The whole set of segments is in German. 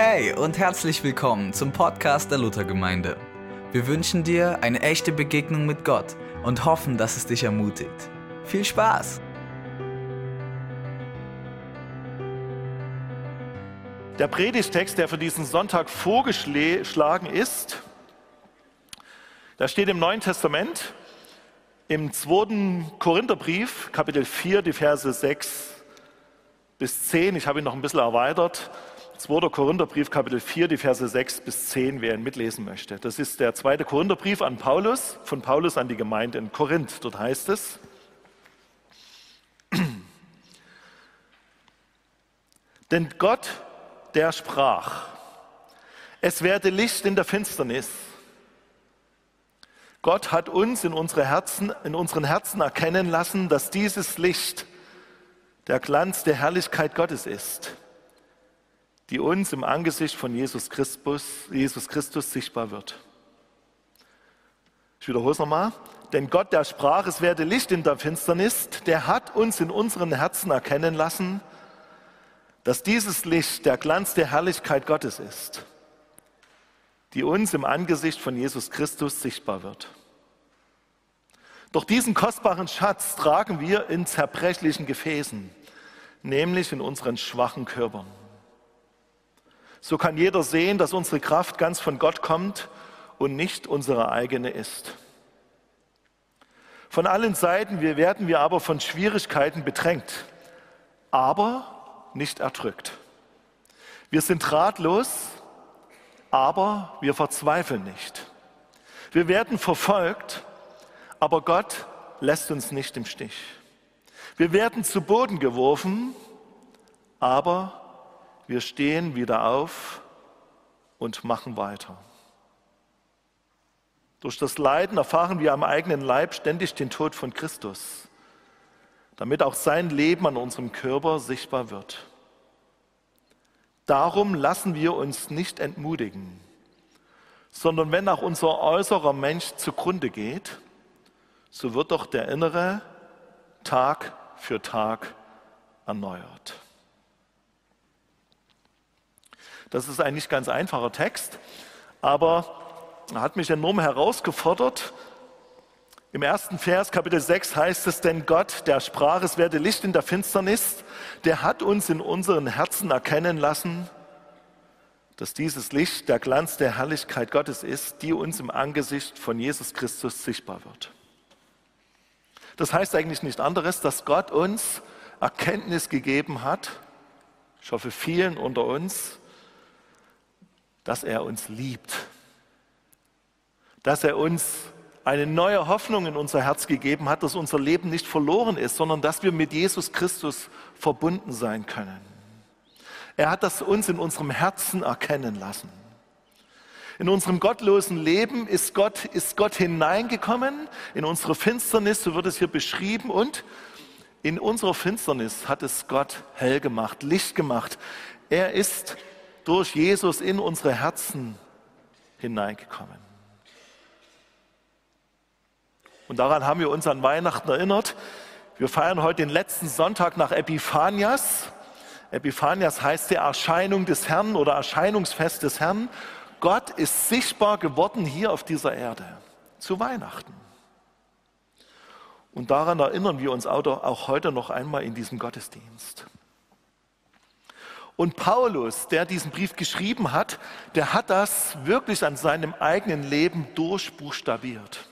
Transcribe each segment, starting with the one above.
Hey und herzlich willkommen zum Podcast der Luthergemeinde. Wir wünschen dir eine echte Begegnung mit Gott und hoffen, dass es dich ermutigt. Viel Spaß! Der Predigtext, der für diesen Sonntag vorgeschlagen ist, da steht im Neuen Testament im zweiten Korintherbrief, Kapitel 4, die Verse 6 bis 10. Ich habe ihn noch ein bisschen erweitert. 2. Korintherbrief, Kapitel 4, die Verse 6 bis 10, wer ihn mitlesen möchte. Das ist der zweite Korintherbrief an Paulus, von Paulus an die Gemeinde in Korinth. Dort heißt es, denn Gott, der sprach, es werde Licht in der Finsternis. Gott hat uns in, unsere Herzen, in unseren Herzen erkennen lassen, dass dieses Licht der Glanz der Herrlichkeit Gottes ist die uns im Angesicht von Jesus Christus, Jesus Christus sichtbar wird. Ich wiederhole es nochmal. Denn Gott, der sprach, es werde Licht in der Finsternis, der hat uns in unseren Herzen erkennen lassen, dass dieses Licht der Glanz der Herrlichkeit Gottes ist, die uns im Angesicht von Jesus Christus sichtbar wird. Doch diesen kostbaren Schatz tragen wir in zerbrechlichen Gefäßen, nämlich in unseren schwachen Körpern. So kann jeder sehen, dass unsere Kraft ganz von Gott kommt und nicht unsere eigene ist. Von allen Seiten werden wir aber von Schwierigkeiten bedrängt, aber nicht erdrückt. Wir sind ratlos, aber wir verzweifeln nicht. Wir werden verfolgt, aber Gott lässt uns nicht im Stich. Wir werden zu Boden geworfen, aber wir stehen wieder auf und machen weiter. Durch das Leiden erfahren wir am eigenen Leib ständig den Tod von Christus, damit auch sein Leben an unserem Körper sichtbar wird. Darum lassen wir uns nicht entmutigen, sondern wenn auch unser äußerer Mensch zugrunde geht, so wird doch der innere Tag für Tag erneuert. Das ist ein nicht ganz einfacher Text, aber er hat mich enorm herausgefordert. Im ersten Vers, Kapitel 6, heißt es, denn Gott, der sprach, es werde Licht in der Finsternis, der hat uns in unseren Herzen erkennen lassen, dass dieses Licht der Glanz der Herrlichkeit Gottes ist, die uns im Angesicht von Jesus Christus sichtbar wird. Das heißt eigentlich nicht anderes, dass Gott uns Erkenntnis gegeben hat, ich hoffe vielen unter uns, dass er uns liebt, dass er uns eine neue Hoffnung in unser Herz gegeben hat, dass unser Leben nicht verloren ist, sondern dass wir mit Jesus Christus verbunden sein können. Er hat das uns in unserem Herzen erkennen lassen. In unserem gottlosen Leben ist Gott, ist Gott hineingekommen, in unsere Finsternis, so wird es hier beschrieben, und in unserer Finsternis hat es Gott hell gemacht, Licht gemacht. Er ist durch Jesus in unsere Herzen hineingekommen. Und daran haben wir uns an Weihnachten erinnert. Wir feiern heute den letzten Sonntag nach Epiphanias. Epiphanias heißt der Erscheinung des Herrn oder Erscheinungsfest des Herrn. Gott ist sichtbar geworden hier auf dieser Erde zu Weihnachten. Und daran erinnern wir uns auch heute noch einmal in diesem Gottesdienst. Und Paulus, der diesen Brief geschrieben hat, der hat das wirklich an seinem eigenen Leben durchbuchstabiert.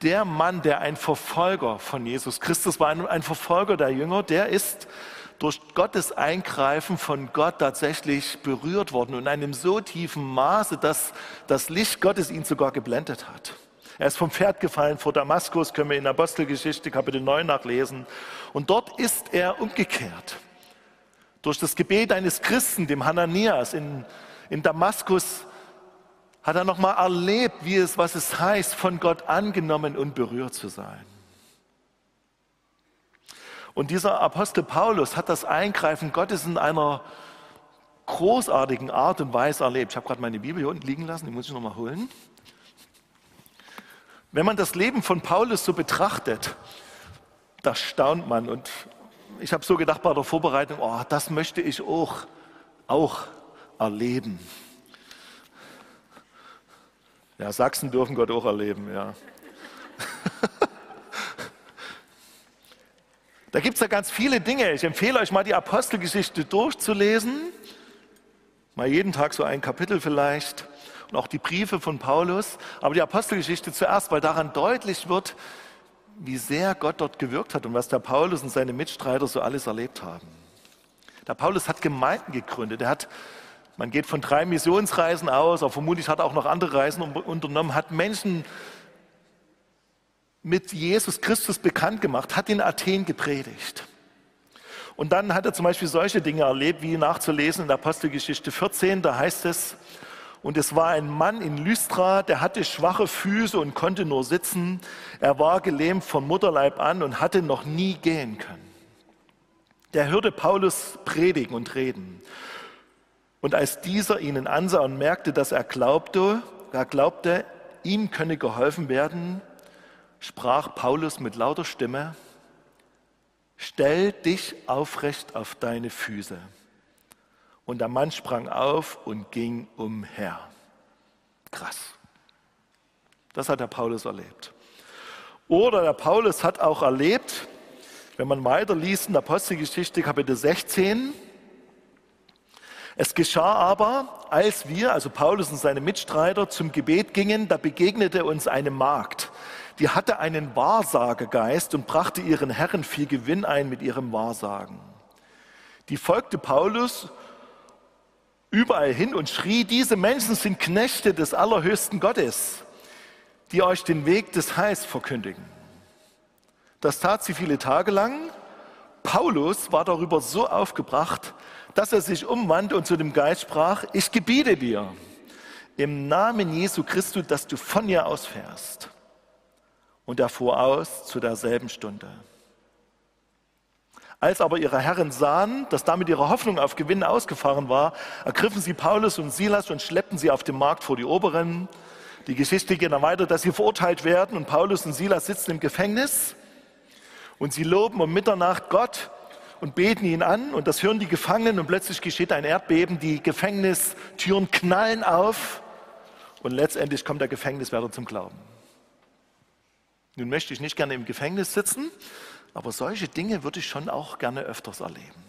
Der Mann, der ein Verfolger von Jesus Christus war, ein Verfolger der Jünger, der ist durch Gottes Eingreifen von Gott tatsächlich berührt worden und in einem so tiefen Maße, dass das Licht Gottes ihn sogar geblendet hat. Er ist vom Pferd gefallen vor Damaskus, können wir in Apostelgeschichte Kapitel 9 nachlesen. Und dort ist er umgekehrt. Durch das Gebet eines Christen, dem Hananias in, in Damaskus, hat er nochmal erlebt, wie es, was es heißt, von Gott angenommen und berührt zu sein. Und dieser Apostel Paulus hat das Eingreifen Gottes in einer großartigen Art und Weise erlebt. Ich habe gerade meine Bibel hier unten liegen lassen, die muss ich nochmal holen. Wenn man das Leben von Paulus so betrachtet, da staunt man. Und ich habe so gedacht bei der Vorbereitung, oh, das möchte ich auch, auch erleben. Ja, Sachsen dürfen Gott auch erleben, ja. da gibt es ja ganz viele Dinge. Ich empfehle euch mal die Apostelgeschichte durchzulesen. Mal jeden Tag so ein Kapitel vielleicht. Und auch die Briefe von Paulus. Aber die Apostelgeschichte zuerst, weil daran deutlich wird, wie sehr Gott dort gewirkt hat und was der Paulus und seine Mitstreiter so alles erlebt haben. Der Paulus hat Gemeinden gegründet. Er hat, man geht von drei Missionsreisen aus, aber vermutlich hat er auch noch andere Reisen unternommen, hat Menschen mit Jesus Christus bekannt gemacht, hat in Athen gepredigt. Und dann hat er zum Beispiel solche Dinge erlebt, wie nachzulesen in der Apostelgeschichte 14, da heißt es, und es war ein Mann in Lystra, der hatte schwache Füße und konnte nur sitzen. Er war gelähmt von Mutterleib an und hatte noch nie gehen können. Der hörte Paulus predigen und reden. Und als dieser ihnen ansah und merkte, dass er glaubte, er glaubte, ihm könne geholfen werden, sprach Paulus mit lauter Stimme, stell dich aufrecht auf deine Füße. Und der Mann sprang auf und ging umher. Krass. Das hat der Paulus erlebt. Oder der Paulus hat auch erlebt, wenn man weiterliest in der Apostelgeschichte Kapitel 16, es geschah aber, als wir, also Paulus und seine Mitstreiter, zum Gebet gingen, da begegnete uns eine Magd. Die hatte einen Wahrsagegeist und brachte ihren Herren viel Gewinn ein mit ihrem Wahrsagen. Die folgte Paulus überall hin und schrie, diese Menschen sind Knechte des allerhöchsten Gottes, die euch den Weg des Heils verkündigen. Das tat sie viele Tage lang. Paulus war darüber so aufgebracht, dass er sich umwandte und zu dem Geist sprach, ich gebiete dir im Namen Jesu Christus, dass du von ihr ausfährst. Und er fuhr aus zu derselben Stunde. Als aber ihre Herren sahen, dass damit ihre Hoffnung auf Gewinn ausgefahren war, ergriffen sie Paulus und Silas und schleppten sie auf dem Markt vor die Oberen. Die Geschichte geht dann weiter, dass sie verurteilt werden und Paulus und Silas sitzen im Gefängnis und sie loben um Mitternacht Gott und beten ihn an und das hören die Gefangenen und plötzlich geschieht ein Erdbeben, die Gefängnistüren knallen auf und letztendlich kommt der Gefängniswärter zum Glauben. Nun möchte ich nicht gerne im Gefängnis sitzen, aber solche Dinge würde ich schon auch gerne öfters erleben.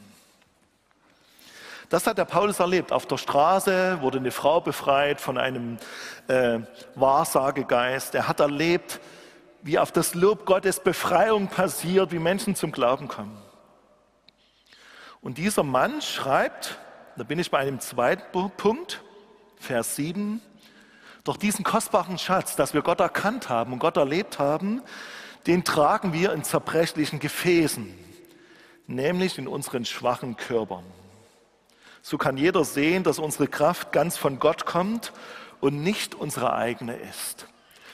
Das hat der Paulus erlebt. Auf der Straße wurde eine Frau befreit von einem äh, Wahrsagegeist. Er hat erlebt, wie auf das Lob Gottes Befreiung passiert, wie Menschen zum Glauben kommen. Und dieser Mann schreibt, da bin ich bei einem zweiten Punkt, Vers 7, doch diesen kostbaren Schatz, dass wir Gott erkannt haben und Gott erlebt haben, den tragen wir in zerbrechlichen Gefäßen, nämlich in unseren schwachen Körpern. So kann jeder sehen, dass unsere Kraft ganz von Gott kommt und nicht unsere eigene ist.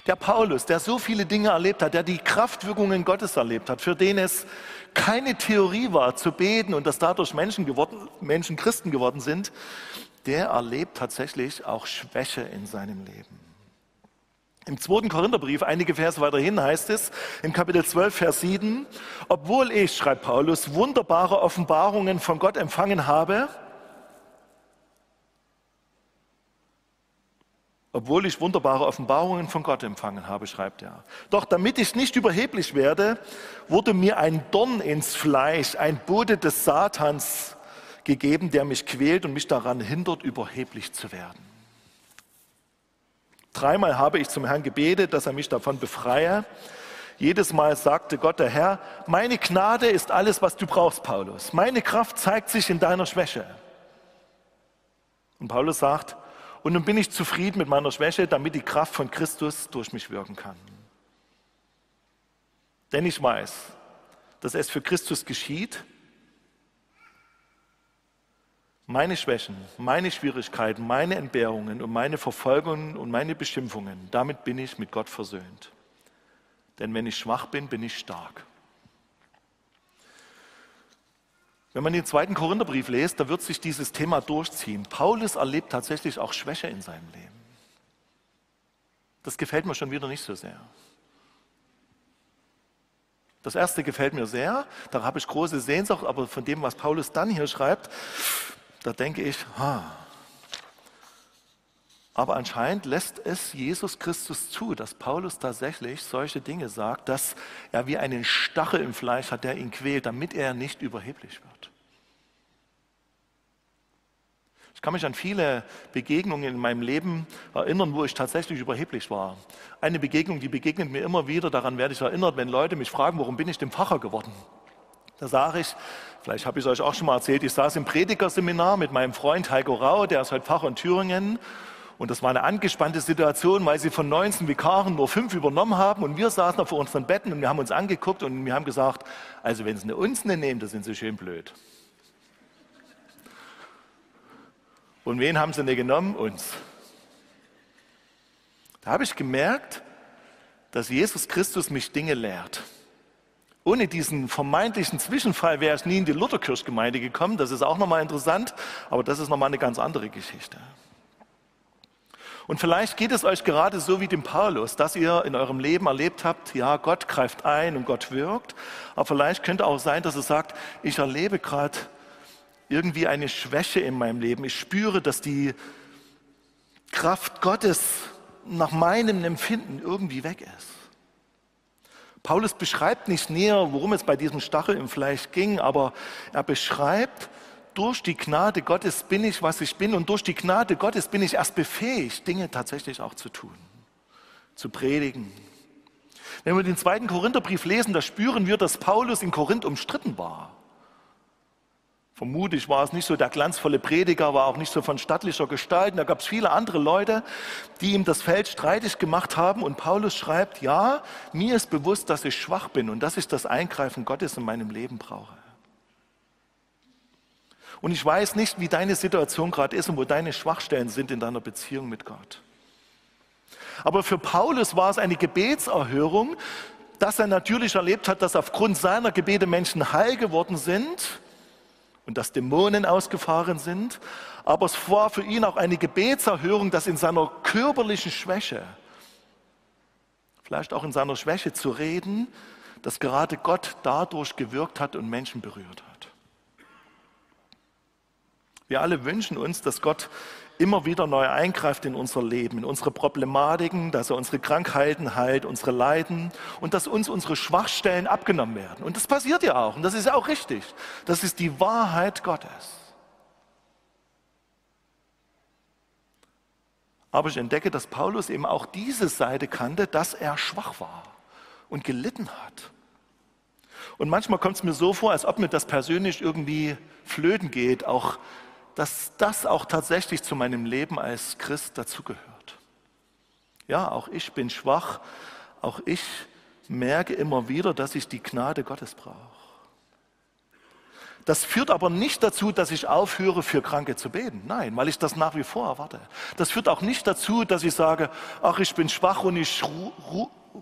Der Paulus, der so viele Dinge erlebt hat, der die Kraftwirkungen Gottes erlebt hat, für den es keine Theorie war zu beten und dass dadurch Menschen, geworden, Menschen Christen geworden sind, der erlebt tatsächlich auch Schwäche in seinem Leben. Im zweiten Korintherbrief, einige Verse weiter hin, heißt es, im Kapitel 12, Vers 7, obwohl ich, schreibt Paulus, wunderbare Offenbarungen von Gott empfangen habe, obwohl ich wunderbare Offenbarungen von Gott empfangen habe, schreibt er. Doch damit ich nicht überheblich werde, wurde mir ein Dorn ins Fleisch, ein Bote des Satans gegeben, der mich quält und mich daran hindert, überheblich zu werden. Dreimal habe ich zum Herrn gebetet, dass er mich davon befreie. Jedes Mal sagte Gott, der Herr, meine Gnade ist alles, was du brauchst, Paulus. Meine Kraft zeigt sich in deiner Schwäche. Und Paulus sagt, und nun bin ich zufrieden mit meiner Schwäche, damit die Kraft von Christus durch mich wirken kann. Denn ich weiß, dass es für Christus geschieht, meine Schwächen, meine Schwierigkeiten, meine Entbehrungen und meine Verfolgungen und meine Beschimpfungen, damit bin ich mit Gott versöhnt. Denn wenn ich schwach bin, bin ich stark. Wenn man den zweiten Korintherbrief liest, da wird sich dieses Thema durchziehen. Paulus erlebt tatsächlich auch Schwäche in seinem Leben. Das gefällt mir schon wieder nicht so sehr. Das erste gefällt mir sehr, da habe ich große Sehnsucht, aber von dem, was Paulus dann hier schreibt, da denke ich, ha, Aber anscheinend lässt es Jesus Christus zu, dass Paulus tatsächlich solche Dinge sagt, dass er wie einen Stachel im Fleisch hat, der ihn quält, damit er nicht überheblich wird. Ich kann mich an viele Begegnungen in meinem Leben erinnern, wo ich tatsächlich überheblich war. Eine Begegnung, die begegnet mir immer wieder, daran werde ich erinnert, wenn Leute mich fragen, warum bin ich dem Pfarrer geworden? Da sage ich, vielleicht habe ich es euch auch schon mal erzählt, ich saß im Predigerseminar mit meinem Freund Heiko Rau, der ist heute Pfarrer in Thüringen und das war eine angespannte Situation, weil sie von 19 Vikaren nur fünf übernommen haben. Und wir saßen auf unseren Betten und wir haben uns angeguckt und wir haben gesagt, also wenn sie uns nicht nehmen, dann sind sie schön blöd. Und wen haben sie nicht genommen? Uns. Da habe ich gemerkt, dass Jesus Christus mich Dinge lehrt. Ohne diesen vermeintlichen Zwischenfall wäre ich nie in die Lutherkirchgemeinde gekommen. Das ist auch nochmal interessant, aber das ist nochmal eine ganz andere Geschichte. Und vielleicht geht es euch gerade so wie dem Paulus, dass ihr in eurem Leben erlebt habt, ja, Gott greift ein und Gott wirkt. Aber vielleicht könnte auch sein, dass ihr sagt, ich erlebe gerade irgendwie eine Schwäche in meinem Leben. Ich spüre, dass die Kraft Gottes nach meinem Empfinden irgendwie weg ist. Paulus beschreibt nicht näher, worum es bei diesem Stachel im Fleisch ging, aber er beschreibt, durch die Gnade Gottes bin ich, was ich bin und durch die Gnade Gottes bin ich erst befähigt, Dinge tatsächlich auch zu tun, zu predigen. Wenn wir den zweiten Korintherbrief lesen, da spüren wir, dass Paulus in Korinth umstritten war. Vermutlich war es nicht so der glanzvolle Prediger, war auch nicht so von stattlicher Gestalt. Da gab es viele andere Leute, die ihm das Feld streitig gemacht haben. Und Paulus schreibt, ja, mir ist bewusst, dass ich schwach bin und dass ich das Eingreifen Gottes in meinem Leben brauche. Und ich weiß nicht, wie deine Situation gerade ist und wo deine Schwachstellen sind in deiner Beziehung mit Gott. Aber für Paulus war es eine Gebetserhörung, dass er natürlich erlebt hat, dass aufgrund seiner Gebete Menschen heil geworden sind und dass Dämonen ausgefahren sind. Aber es war für ihn auch eine Gebetserhörung, dass in seiner körperlichen Schwäche, vielleicht auch in seiner Schwäche zu reden, dass gerade Gott dadurch gewirkt hat und Menschen berührt hat. Wir alle wünschen uns, dass Gott immer wieder neu eingreift in unser Leben, in unsere Problematiken, dass er unsere Krankheiten heilt, unsere Leiden und dass uns unsere Schwachstellen abgenommen werden. Und das passiert ja auch und das ist ja auch richtig. Das ist die Wahrheit Gottes. Aber ich entdecke, dass Paulus eben auch diese Seite kannte, dass er schwach war und gelitten hat. Und manchmal kommt es mir so vor, als ob mir das persönlich irgendwie flöten geht, auch dass das auch tatsächlich zu meinem Leben als Christ dazugehört. Ja, auch ich bin schwach, auch ich merke immer wieder, dass ich die Gnade Gottes brauche. Das führt aber nicht dazu, dass ich aufhöre, für Kranke zu beten. Nein, weil ich das nach wie vor erwarte. Das führt auch nicht dazu, dass ich sage, ach, ich bin schwach und ich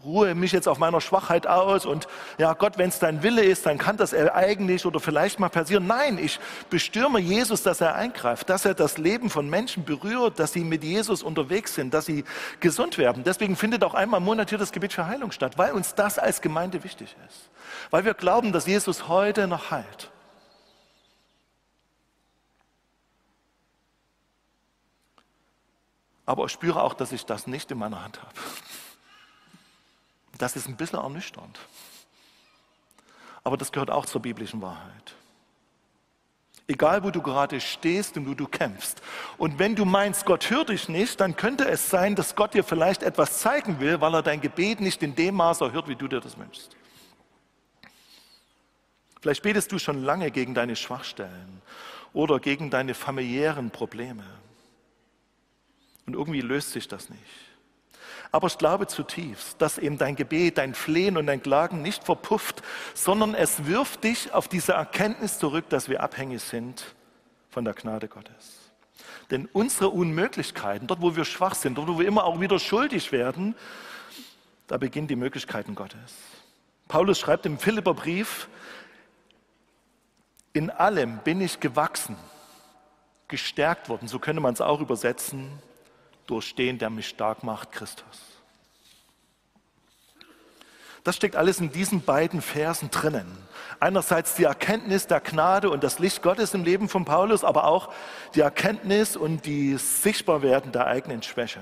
ruhe mich jetzt auf meiner Schwachheit aus und ja Gott, wenn es dein Wille ist, dann kann das eigentlich oder vielleicht mal passieren. Nein, ich bestürme Jesus, dass er eingreift, dass er das Leben von Menschen berührt, dass sie mit Jesus unterwegs sind, dass sie gesund werden. Deswegen findet auch einmal im Monat hier das Gebet für Heilung statt, weil uns das als Gemeinde wichtig ist. Weil wir glauben, dass Jesus heute noch heilt. Aber ich spüre auch, dass ich das nicht in meiner Hand habe. Das ist ein bisschen ernüchternd. Aber das gehört auch zur biblischen Wahrheit. Egal, wo du gerade stehst und wo du kämpfst. Und wenn du meinst, Gott hört dich nicht, dann könnte es sein, dass Gott dir vielleicht etwas zeigen will, weil er dein Gebet nicht in dem Maß erhört, wie du dir das wünschst. Vielleicht betest du schon lange gegen deine Schwachstellen oder gegen deine familiären Probleme. Und irgendwie löst sich das nicht. Aber ich glaube zutiefst, dass eben dein Gebet, dein Flehen und dein Klagen nicht verpufft, sondern es wirft dich auf diese Erkenntnis zurück, dass wir abhängig sind von der Gnade Gottes. Denn unsere Unmöglichkeiten, dort wo wir schwach sind, dort wo wir immer auch wieder schuldig werden, da beginnen die Möglichkeiten Gottes. Paulus schreibt im Philipperbrief, in allem bin ich gewachsen, gestärkt worden, so könnte man es auch übersetzen, durch den, der mich stark macht, Christus. Das steckt alles in diesen beiden Versen drinnen. Einerseits die Erkenntnis der Gnade und das Licht Gottes im Leben von Paulus, aber auch die Erkenntnis und die Sichtbarwerden der eigenen Schwäche.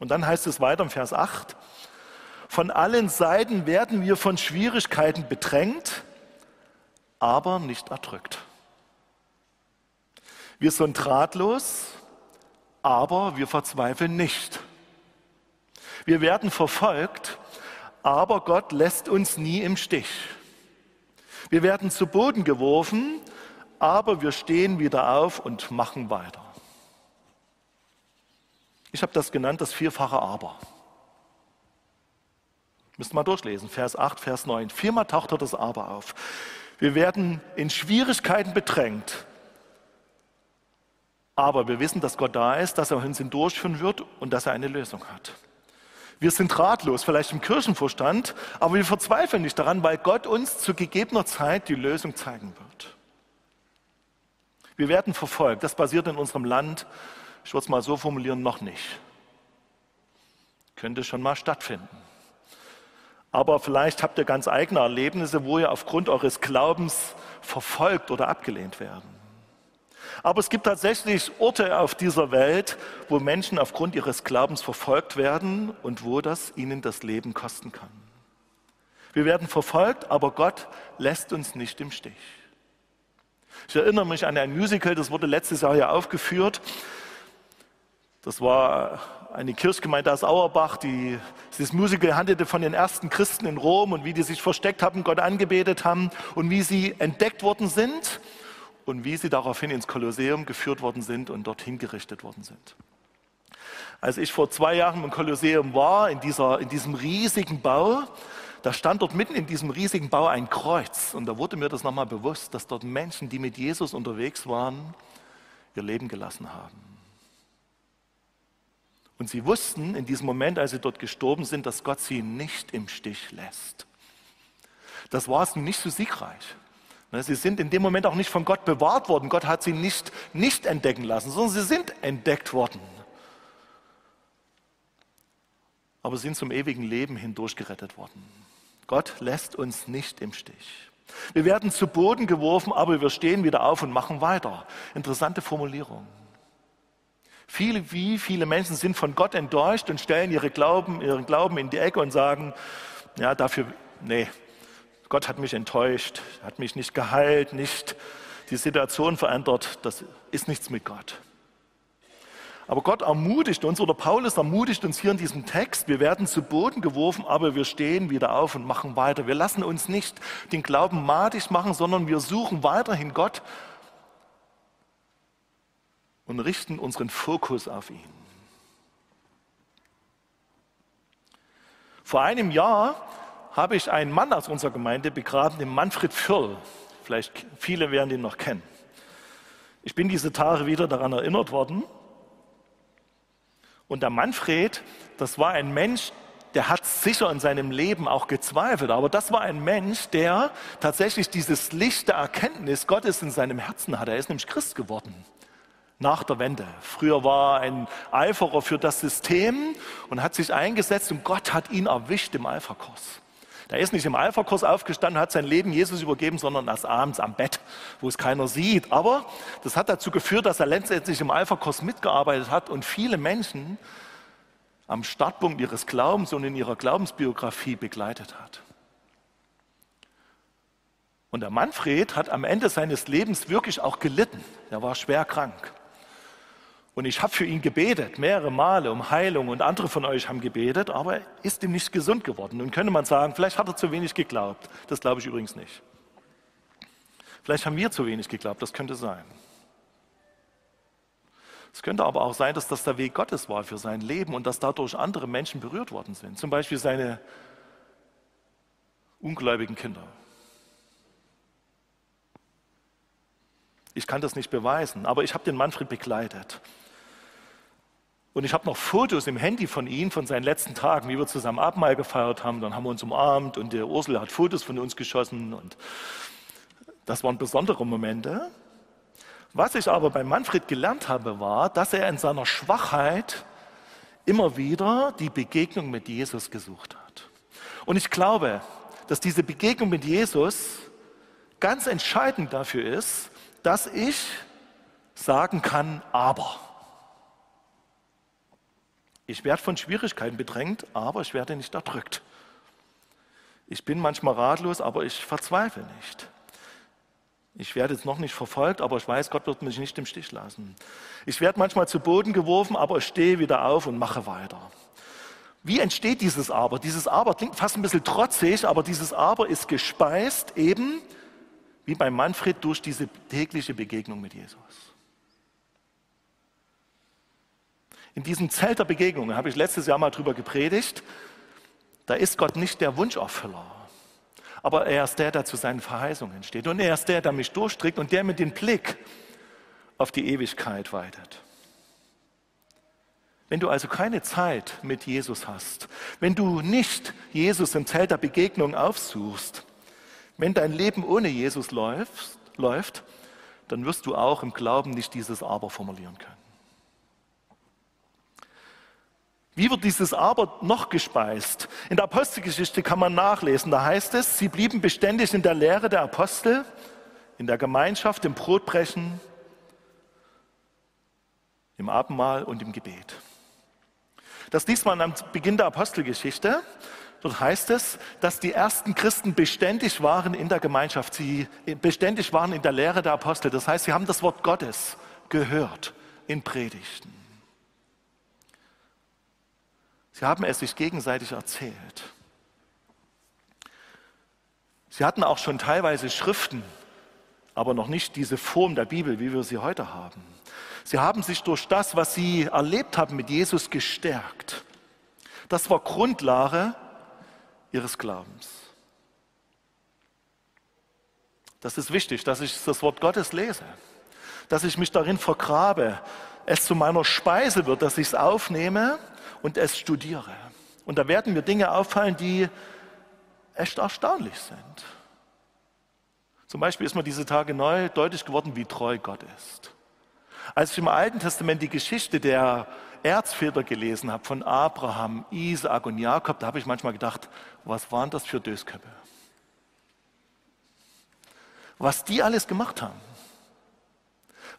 Und dann heißt es weiter im Vers 8, von allen Seiten werden wir von Schwierigkeiten bedrängt, aber nicht erdrückt. Wir sind ratlos, aber wir verzweifeln nicht. Wir werden verfolgt, aber Gott lässt uns nie im Stich. Wir werden zu Boden geworfen, aber wir stehen wieder auf und machen weiter. Ich habe das genannt, das vierfache Aber. Müsst mal durchlesen, Vers 8, Vers 9. Viermal taucht er das Aber auf. Wir werden in Schwierigkeiten bedrängt, aber wir wissen, dass Gott da ist, dass er uns hindurchführen wird und dass er eine Lösung hat. Wir sind ratlos, vielleicht im Kirchenvorstand, aber wir verzweifeln nicht daran, weil Gott uns zu gegebener Zeit die Lösung zeigen wird. Wir werden verfolgt. Das passiert in unserem Land, ich würde es mal so formulieren, noch nicht. Könnte schon mal stattfinden. Aber vielleicht habt ihr ganz eigene Erlebnisse, wo ihr aufgrund eures Glaubens verfolgt oder abgelehnt werden. Aber es gibt tatsächlich Orte auf dieser Welt, wo Menschen aufgrund ihres Glaubens verfolgt werden und wo das ihnen das Leben kosten kann. Wir werden verfolgt, aber Gott lässt uns nicht im Stich. Ich erinnere mich an ein Musical, das wurde letztes Jahr ja aufgeführt. Das war eine Kirchgemeinde aus Auerbach. Die, dieses Musical handelte von den ersten Christen in Rom und wie die sich versteckt haben, Gott angebetet haben und wie sie entdeckt worden sind und wie sie daraufhin ins Kolosseum geführt worden sind und dorthin gerichtet worden sind. Als ich vor zwei Jahren im Kolosseum war, in, dieser, in diesem riesigen Bau, da stand dort mitten in diesem riesigen Bau ein Kreuz. Und da wurde mir das nochmal bewusst, dass dort Menschen, die mit Jesus unterwegs waren, ihr Leben gelassen haben. Und sie wussten in diesem Moment, als sie dort gestorben sind, dass Gott sie nicht im Stich lässt. Das war es nicht so siegreich. Ne, sie sind in dem Moment auch nicht von Gott bewahrt worden. Gott hat sie nicht, nicht entdecken lassen, sondern sie sind entdeckt worden. Aber sind zum ewigen Leben hindurch gerettet worden. Gott lässt uns nicht im Stich. Wir werden zu Boden geworfen, aber wir stehen wieder auf und machen weiter. Interessante Formulierung. Viele, wie viele Menschen sind von Gott enttäuscht und stellen ihre Glauben, ihren Glauben in die Ecke und sagen, ja, dafür, nee, Gott hat mich enttäuscht, hat mich nicht geheilt, nicht die Situation verändert. Das ist nichts mit Gott. Aber Gott ermutigt uns, oder Paulus ermutigt uns hier in diesem Text, wir werden zu Boden geworfen, aber wir stehen wieder auf und machen weiter. Wir lassen uns nicht den Glauben madig machen, sondern wir suchen weiterhin Gott und richten unseren Fokus auf ihn. Vor einem Jahr habe ich einen Mann aus unserer Gemeinde begraben, den Manfred Firl. Vielleicht viele werden ihn noch kennen. Ich bin diese Tage wieder daran erinnert worden. Und der Manfred, das war ein Mensch, der hat sicher in seinem Leben auch gezweifelt, aber das war ein Mensch, der tatsächlich dieses Licht der Erkenntnis Gottes in seinem Herzen hatte. Er ist nämlich Christ geworden nach der Wende. Früher war er ein Eiferer für das System und hat sich eingesetzt und Gott hat ihn erwischt im Alpha-Kurs. Er ist nicht im Alpha-Kurs aufgestanden, hat sein Leben Jesus übergeben, sondern erst abends am Bett, wo es keiner sieht. Aber das hat dazu geführt, dass er letztendlich im Alpha-Kurs mitgearbeitet hat und viele Menschen am Startpunkt ihres Glaubens und in ihrer Glaubensbiografie begleitet hat. Und der Manfred hat am Ende seines Lebens wirklich auch gelitten. Er war schwer krank. Und ich habe für ihn gebetet, mehrere Male um Heilung und andere von euch haben gebetet, aber er ist ihm nicht gesund geworden. Nun könnte man sagen, vielleicht hat er zu wenig geglaubt. Das glaube ich übrigens nicht. Vielleicht haben wir zu wenig geglaubt, das könnte sein. Es könnte aber auch sein, dass das der Weg Gottes war für sein Leben und dass dadurch andere Menschen berührt worden sind. Zum Beispiel seine ungläubigen Kinder. Ich kann das nicht beweisen, aber ich habe den Manfred begleitet. Und ich habe noch Fotos im Handy von ihm, von seinen letzten Tagen, wie wir zusammen Abendmahl gefeiert haben. Dann haben wir uns umarmt und der Ursula hat Fotos von uns geschossen. Und das waren besondere Momente. Was ich aber bei Manfred gelernt habe, war, dass er in seiner Schwachheit immer wieder die Begegnung mit Jesus gesucht hat. Und ich glaube, dass diese Begegnung mit Jesus ganz entscheidend dafür ist, dass ich sagen kann, aber. Ich werde von Schwierigkeiten bedrängt, aber ich werde nicht erdrückt. Ich bin manchmal ratlos, aber ich verzweifle nicht. Ich werde jetzt noch nicht verfolgt, aber ich weiß, Gott wird mich nicht im Stich lassen. Ich werde manchmal zu Boden geworfen, aber ich stehe wieder auf und mache weiter. Wie entsteht dieses Aber? Dieses Aber klingt fast ein bisschen trotzig, aber dieses Aber ist gespeist eben, wie bei Manfred, durch diese tägliche Begegnung mit Jesus. In diesem Zelt der Begegnungen habe ich letztes Jahr mal drüber gepredigt. Da ist Gott nicht der Wunscherfüller, aber er ist der, der zu seinen Verheißungen steht. Und er ist der, der mich durchstrickt und der mit dem Blick auf die Ewigkeit weitet. Wenn du also keine Zeit mit Jesus hast, wenn du nicht Jesus im Zelt der Begegnung aufsuchst, wenn dein Leben ohne Jesus läuft, läuft, dann wirst du auch im Glauben nicht dieses Aber formulieren können. Wie wird dieses Aber noch gespeist? In der Apostelgeschichte kann man nachlesen, da heißt es, sie blieben beständig in der Lehre der Apostel, in der Gemeinschaft, im Brotbrechen, im Abendmahl und im Gebet. Das liest man am Beginn der Apostelgeschichte. Dort heißt es, dass die ersten Christen beständig waren in der Gemeinschaft, sie beständig waren in der Lehre der Apostel. Das heißt, sie haben das Wort Gottes gehört in Predigten. Sie haben es sich gegenseitig erzählt. Sie hatten auch schon teilweise Schriften, aber noch nicht diese Form der Bibel, wie wir sie heute haben. Sie haben sich durch das, was sie erlebt haben mit Jesus, gestärkt. Das war Grundlage ihres Glaubens. Das ist wichtig, dass ich das Wort Gottes lese, dass ich mich darin vergrabe, es zu meiner Speise wird, dass ich es aufnehme und es studiere. Und da werden mir Dinge auffallen, die echt erstaunlich sind. Zum Beispiel ist mir diese Tage neu deutlich geworden, wie treu Gott ist. Als ich im Alten Testament die Geschichte der Erzväter gelesen habe, von Abraham, Isaak und Jakob, da habe ich manchmal gedacht, was waren das für Dösköppe? Was die alles gemacht haben,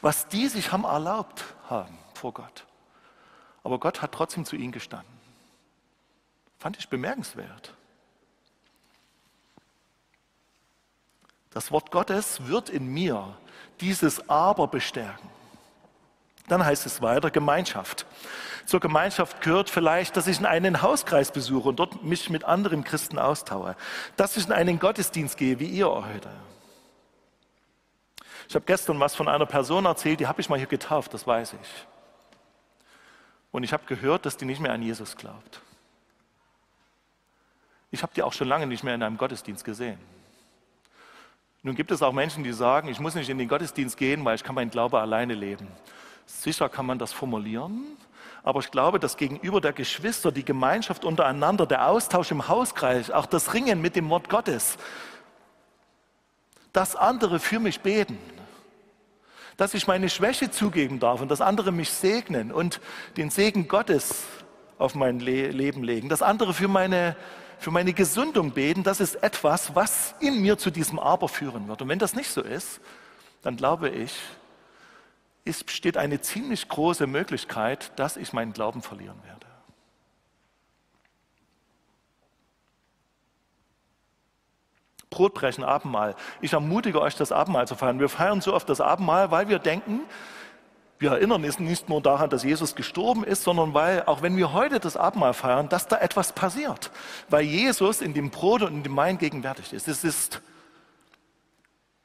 was die sich haben erlaubt haben vor Gott. Aber Gott hat trotzdem zu ihnen gestanden. Fand ich bemerkenswert. Das Wort Gottes wird in mir dieses Aber bestärken. Dann heißt es weiter Gemeinschaft. Zur Gemeinschaft gehört vielleicht, dass ich in einen Hauskreis besuche und dort mich mit anderen Christen austaue. Dass ich in einen Gottesdienst gehe, wie ihr heute. Ich habe gestern was von einer Person erzählt, die habe ich mal hier getauft, das weiß ich. Und ich habe gehört, dass die nicht mehr an Jesus glaubt. Ich habe die auch schon lange nicht mehr in einem Gottesdienst gesehen. Nun gibt es auch Menschen, die sagen, ich muss nicht in den Gottesdienst gehen, weil ich kann meinen Glaube alleine leben. Sicher kann man das formulieren, aber ich glaube, dass gegenüber der Geschwister, die Gemeinschaft untereinander, der Austausch im Hauskreis, auch das Ringen mit dem Wort Gottes, dass andere für mich beten, dass ich meine Schwäche zugeben darf und dass andere mich segnen und den Segen Gottes auf mein Le Leben legen, dass andere für meine, für meine Gesundung beten, das ist etwas, was in mir zu diesem Aber führen wird. Und wenn das nicht so ist, dann glaube ich, es besteht eine ziemlich große Möglichkeit, dass ich meinen Glauben verlieren werde. Brotbrechen, Abendmahl. Ich ermutige euch, das Abendmahl zu feiern. Wir feiern so oft das Abendmahl, weil wir denken, wir erinnern uns nicht nur daran, dass Jesus gestorben ist, sondern weil, auch wenn wir heute das Abendmahl feiern, dass da etwas passiert. Weil Jesus in dem Brot und in dem Wein gegenwärtig ist. Es ist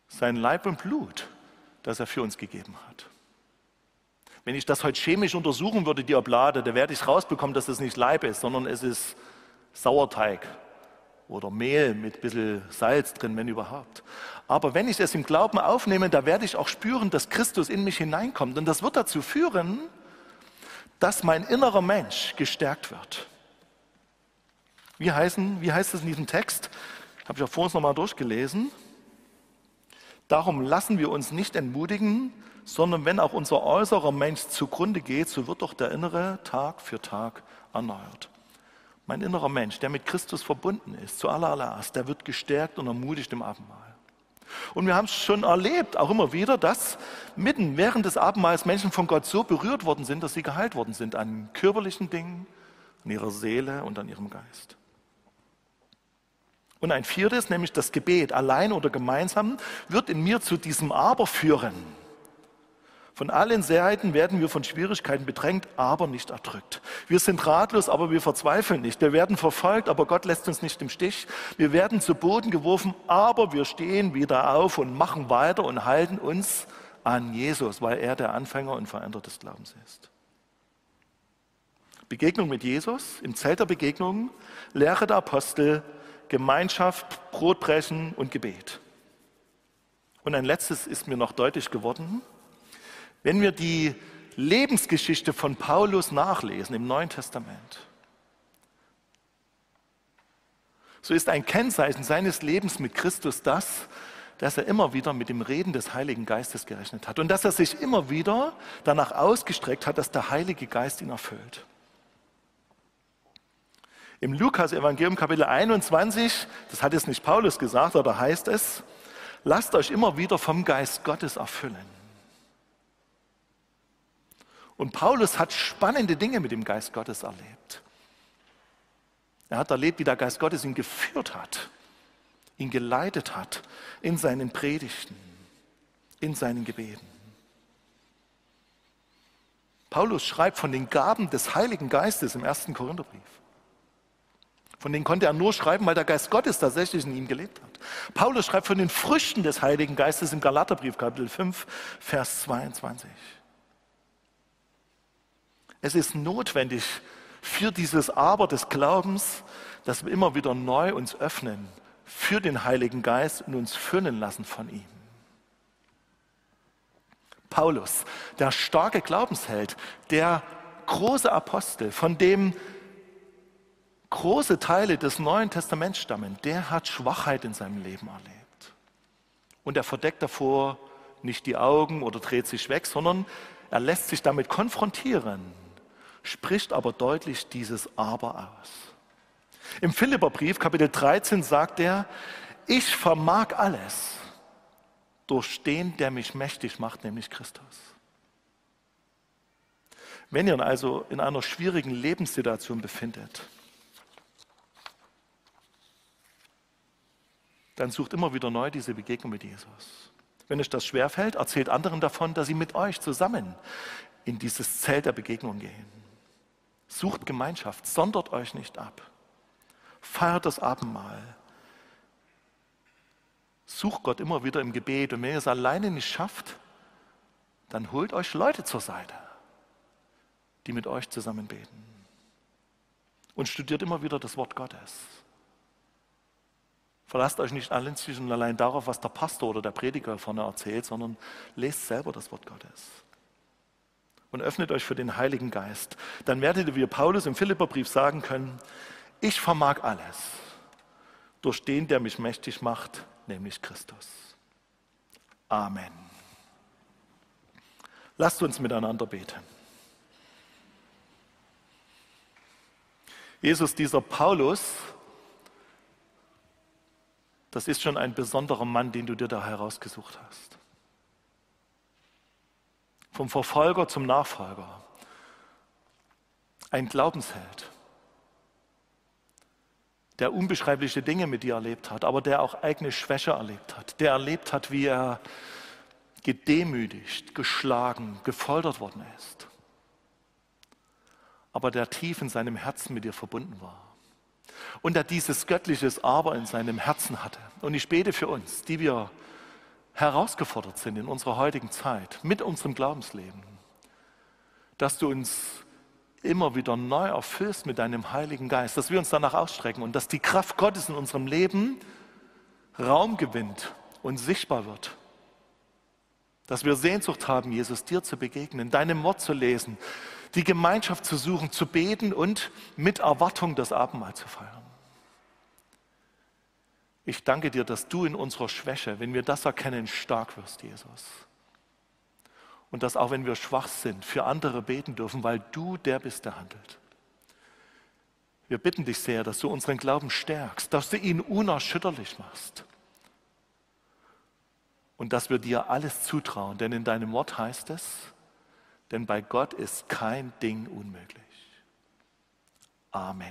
sein Leib und Blut, das er für uns gegeben hat. Wenn ich das heute chemisch untersuchen würde, die Oblade, da werde ich rausbekommen, dass es nicht Leib ist, sondern es ist Sauerteig oder Mehl mit ein bisschen Salz drin, wenn überhaupt. Aber wenn ich es im Glauben aufnehme, da werde ich auch spüren, dass Christus in mich hineinkommt. Und das wird dazu führen, dass mein innerer Mensch gestärkt wird. Wie, heißen, wie heißt es in diesem Text? Habe ich auch vorhin noch mal durchgelesen. Darum lassen wir uns nicht entmutigen, sondern wenn auch unser äußerer Mensch zugrunde geht, so wird doch der innere Tag für Tag erneuert. Mein innerer Mensch, der mit Christus verbunden ist, zu allererst, der wird gestärkt und ermutigt im Abendmahl. Und wir haben es schon erlebt, auch immer wieder, dass mitten während des Abendmahls Menschen von Gott so berührt worden sind, dass sie geheilt worden sind an körperlichen Dingen, an ihrer Seele und an ihrem Geist. Und ein viertes, nämlich das Gebet, allein oder gemeinsam, wird in mir zu diesem Aber führen. Von allen Seiten werden wir von Schwierigkeiten bedrängt, aber nicht erdrückt. Wir sind ratlos, aber wir verzweifeln nicht. Wir werden verfolgt, aber Gott lässt uns nicht im Stich. Wir werden zu Boden geworfen, aber wir stehen wieder auf und machen weiter und halten uns an Jesus, weil er der Anfänger und Veränderer des Glaubens ist. Begegnung mit Jesus, im Zelt der Begegnung, Lehre der Apostel, Gemeinschaft, Brotbrechen und Gebet. Und ein letztes ist mir noch deutlich geworden. Wenn wir die Lebensgeschichte von Paulus nachlesen im Neuen Testament, so ist ein Kennzeichen seines Lebens mit Christus das, dass er immer wieder mit dem Reden des Heiligen Geistes gerechnet hat und dass er sich immer wieder danach ausgestreckt hat, dass der Heilige Geist ihn erfüllt. Im Lukas-Evangelium Kapitel 21, das hat jetzt nicht Paulus gesagt, aber da heißt es, lasst euch immer wieder vom Geist Gottes erfüllen. Und Paulus hat spannende Dinge mit dem Geist Gottes erlebt. Er hat erlebt, wie der Geist Gottes ihn geführt hat, ihn geleitet hat in seinen Predigten, in seinen Gebeten. Paulus schreibt von den Gaben des Heiligen Geistes im ersten Korintherbrief. Von denen konnte er nur schreiben, weil der Geist Gottes tatsächlich in ihm gelebt hat. Paulus schreibt von den Früchten des Heiligen Geistes im Galaterbrief, Kapitel 5, Vers 22. Es ist notwendig für dieses Aber des Glaubens, dass wir immer wieder neu uns öffnen für den Heiligen Geist und uns füllen lassen von ihm. Paulus, der starke Glaubensheld, der große Apostel, von dem große Teile des Neuen Testaments stammen, der hat Schwachheit in seinem Leben erlebt. Und er verdeckt davor nicht die Augen oder dreht sich weg, sondern er lässt sich damit konfrontieren, spricht aber deutlich dieses Aber aus. Im Philipperbrief Kapitel 13 sagt er, ich vermag alles durch den, der mich mächtig macht, nämlich Christus. Wenn ihr also in einer schwierigen Lebenssituation befindet, dann sucht immer wieder neu diese Begegnung mit Jesus. Wenn euch das schwerfällt, erzählt anderen davon, dass sie mit euch zusammen in dieses Zelt der Begegnung gehen. Sucht Gemeinschaft, sondert euch nicht ab. Feiert das Abendmahl. Sucht Gott immer wieder im Gebet. Und wenn ihr es alleine nicht schafft, dann holt euch Leute zur Seite, die mit euch zusammen beten. Und studiert immer wieder das Wort Gottes. Verlasst euch nicht allein darauf, was der Pastor oder der Prediger vorne erzählt, sondern lest selber das Wort Gottes. Und öffnet euch für den Heiligen Geist. Dann werdet ihr, wie Paulus im Philipperbrief sagen können, ich vermag alles durch den, der mich mächtig macht, nämlich Christus. Amen. Lasst uns miteinander beten. Jesus, dieser Paulus, das ist schon ein besonderer Mann, den du dir da herausgesucht hast. Vom Verfolger zum Nachfolger. Ein Glaubensheld, der unbeschreibliche Dinge mit dir erlebt hat, aber der auch eigene Schwäche erlebt hat. Der erlebt hat, wie er gedemütigt, geschlagen, gefoltert worden ist. Aber der tief in seinem Herzen mit dir verbunden war und er dieses göttliches Aber in seinem Herzen hatte. Und ich bete für uns, die wir herausgefordert sind in unserer heutigen Zeit mit unserem Glaubensleben, dass du uns immer wieder neu erfüllst mit deinem Heiligen Geist, dass wir uns danach ausstrecken und dass die Kraft Gottes in unserem Leben Raum gewinnt und sichtbar wird. Dass wir Sehnsucht haben, Jesus, dir zu begegnen, deinem Wort zu lesen, die Gemeinschaft zu suchen, zu beten und mit Erwartung das Abendmahl zu feiern. Ich danke dir, dass du in unserer Schwäche, wenn wir das erkennen, stark wirst, Jesus. Und dass auch wenn wir schwach sind, für andere beten dürfen, weil du der bist, der handelt. Wir bitten dich sehr, dass du unseren Glauben stärkst, dass du ihn unerschütterlich machst und dass wir dir alles zutrauen, denn in deinem Wort heißt es, denn bei Gott ist kein Ding unmöglich. Amen.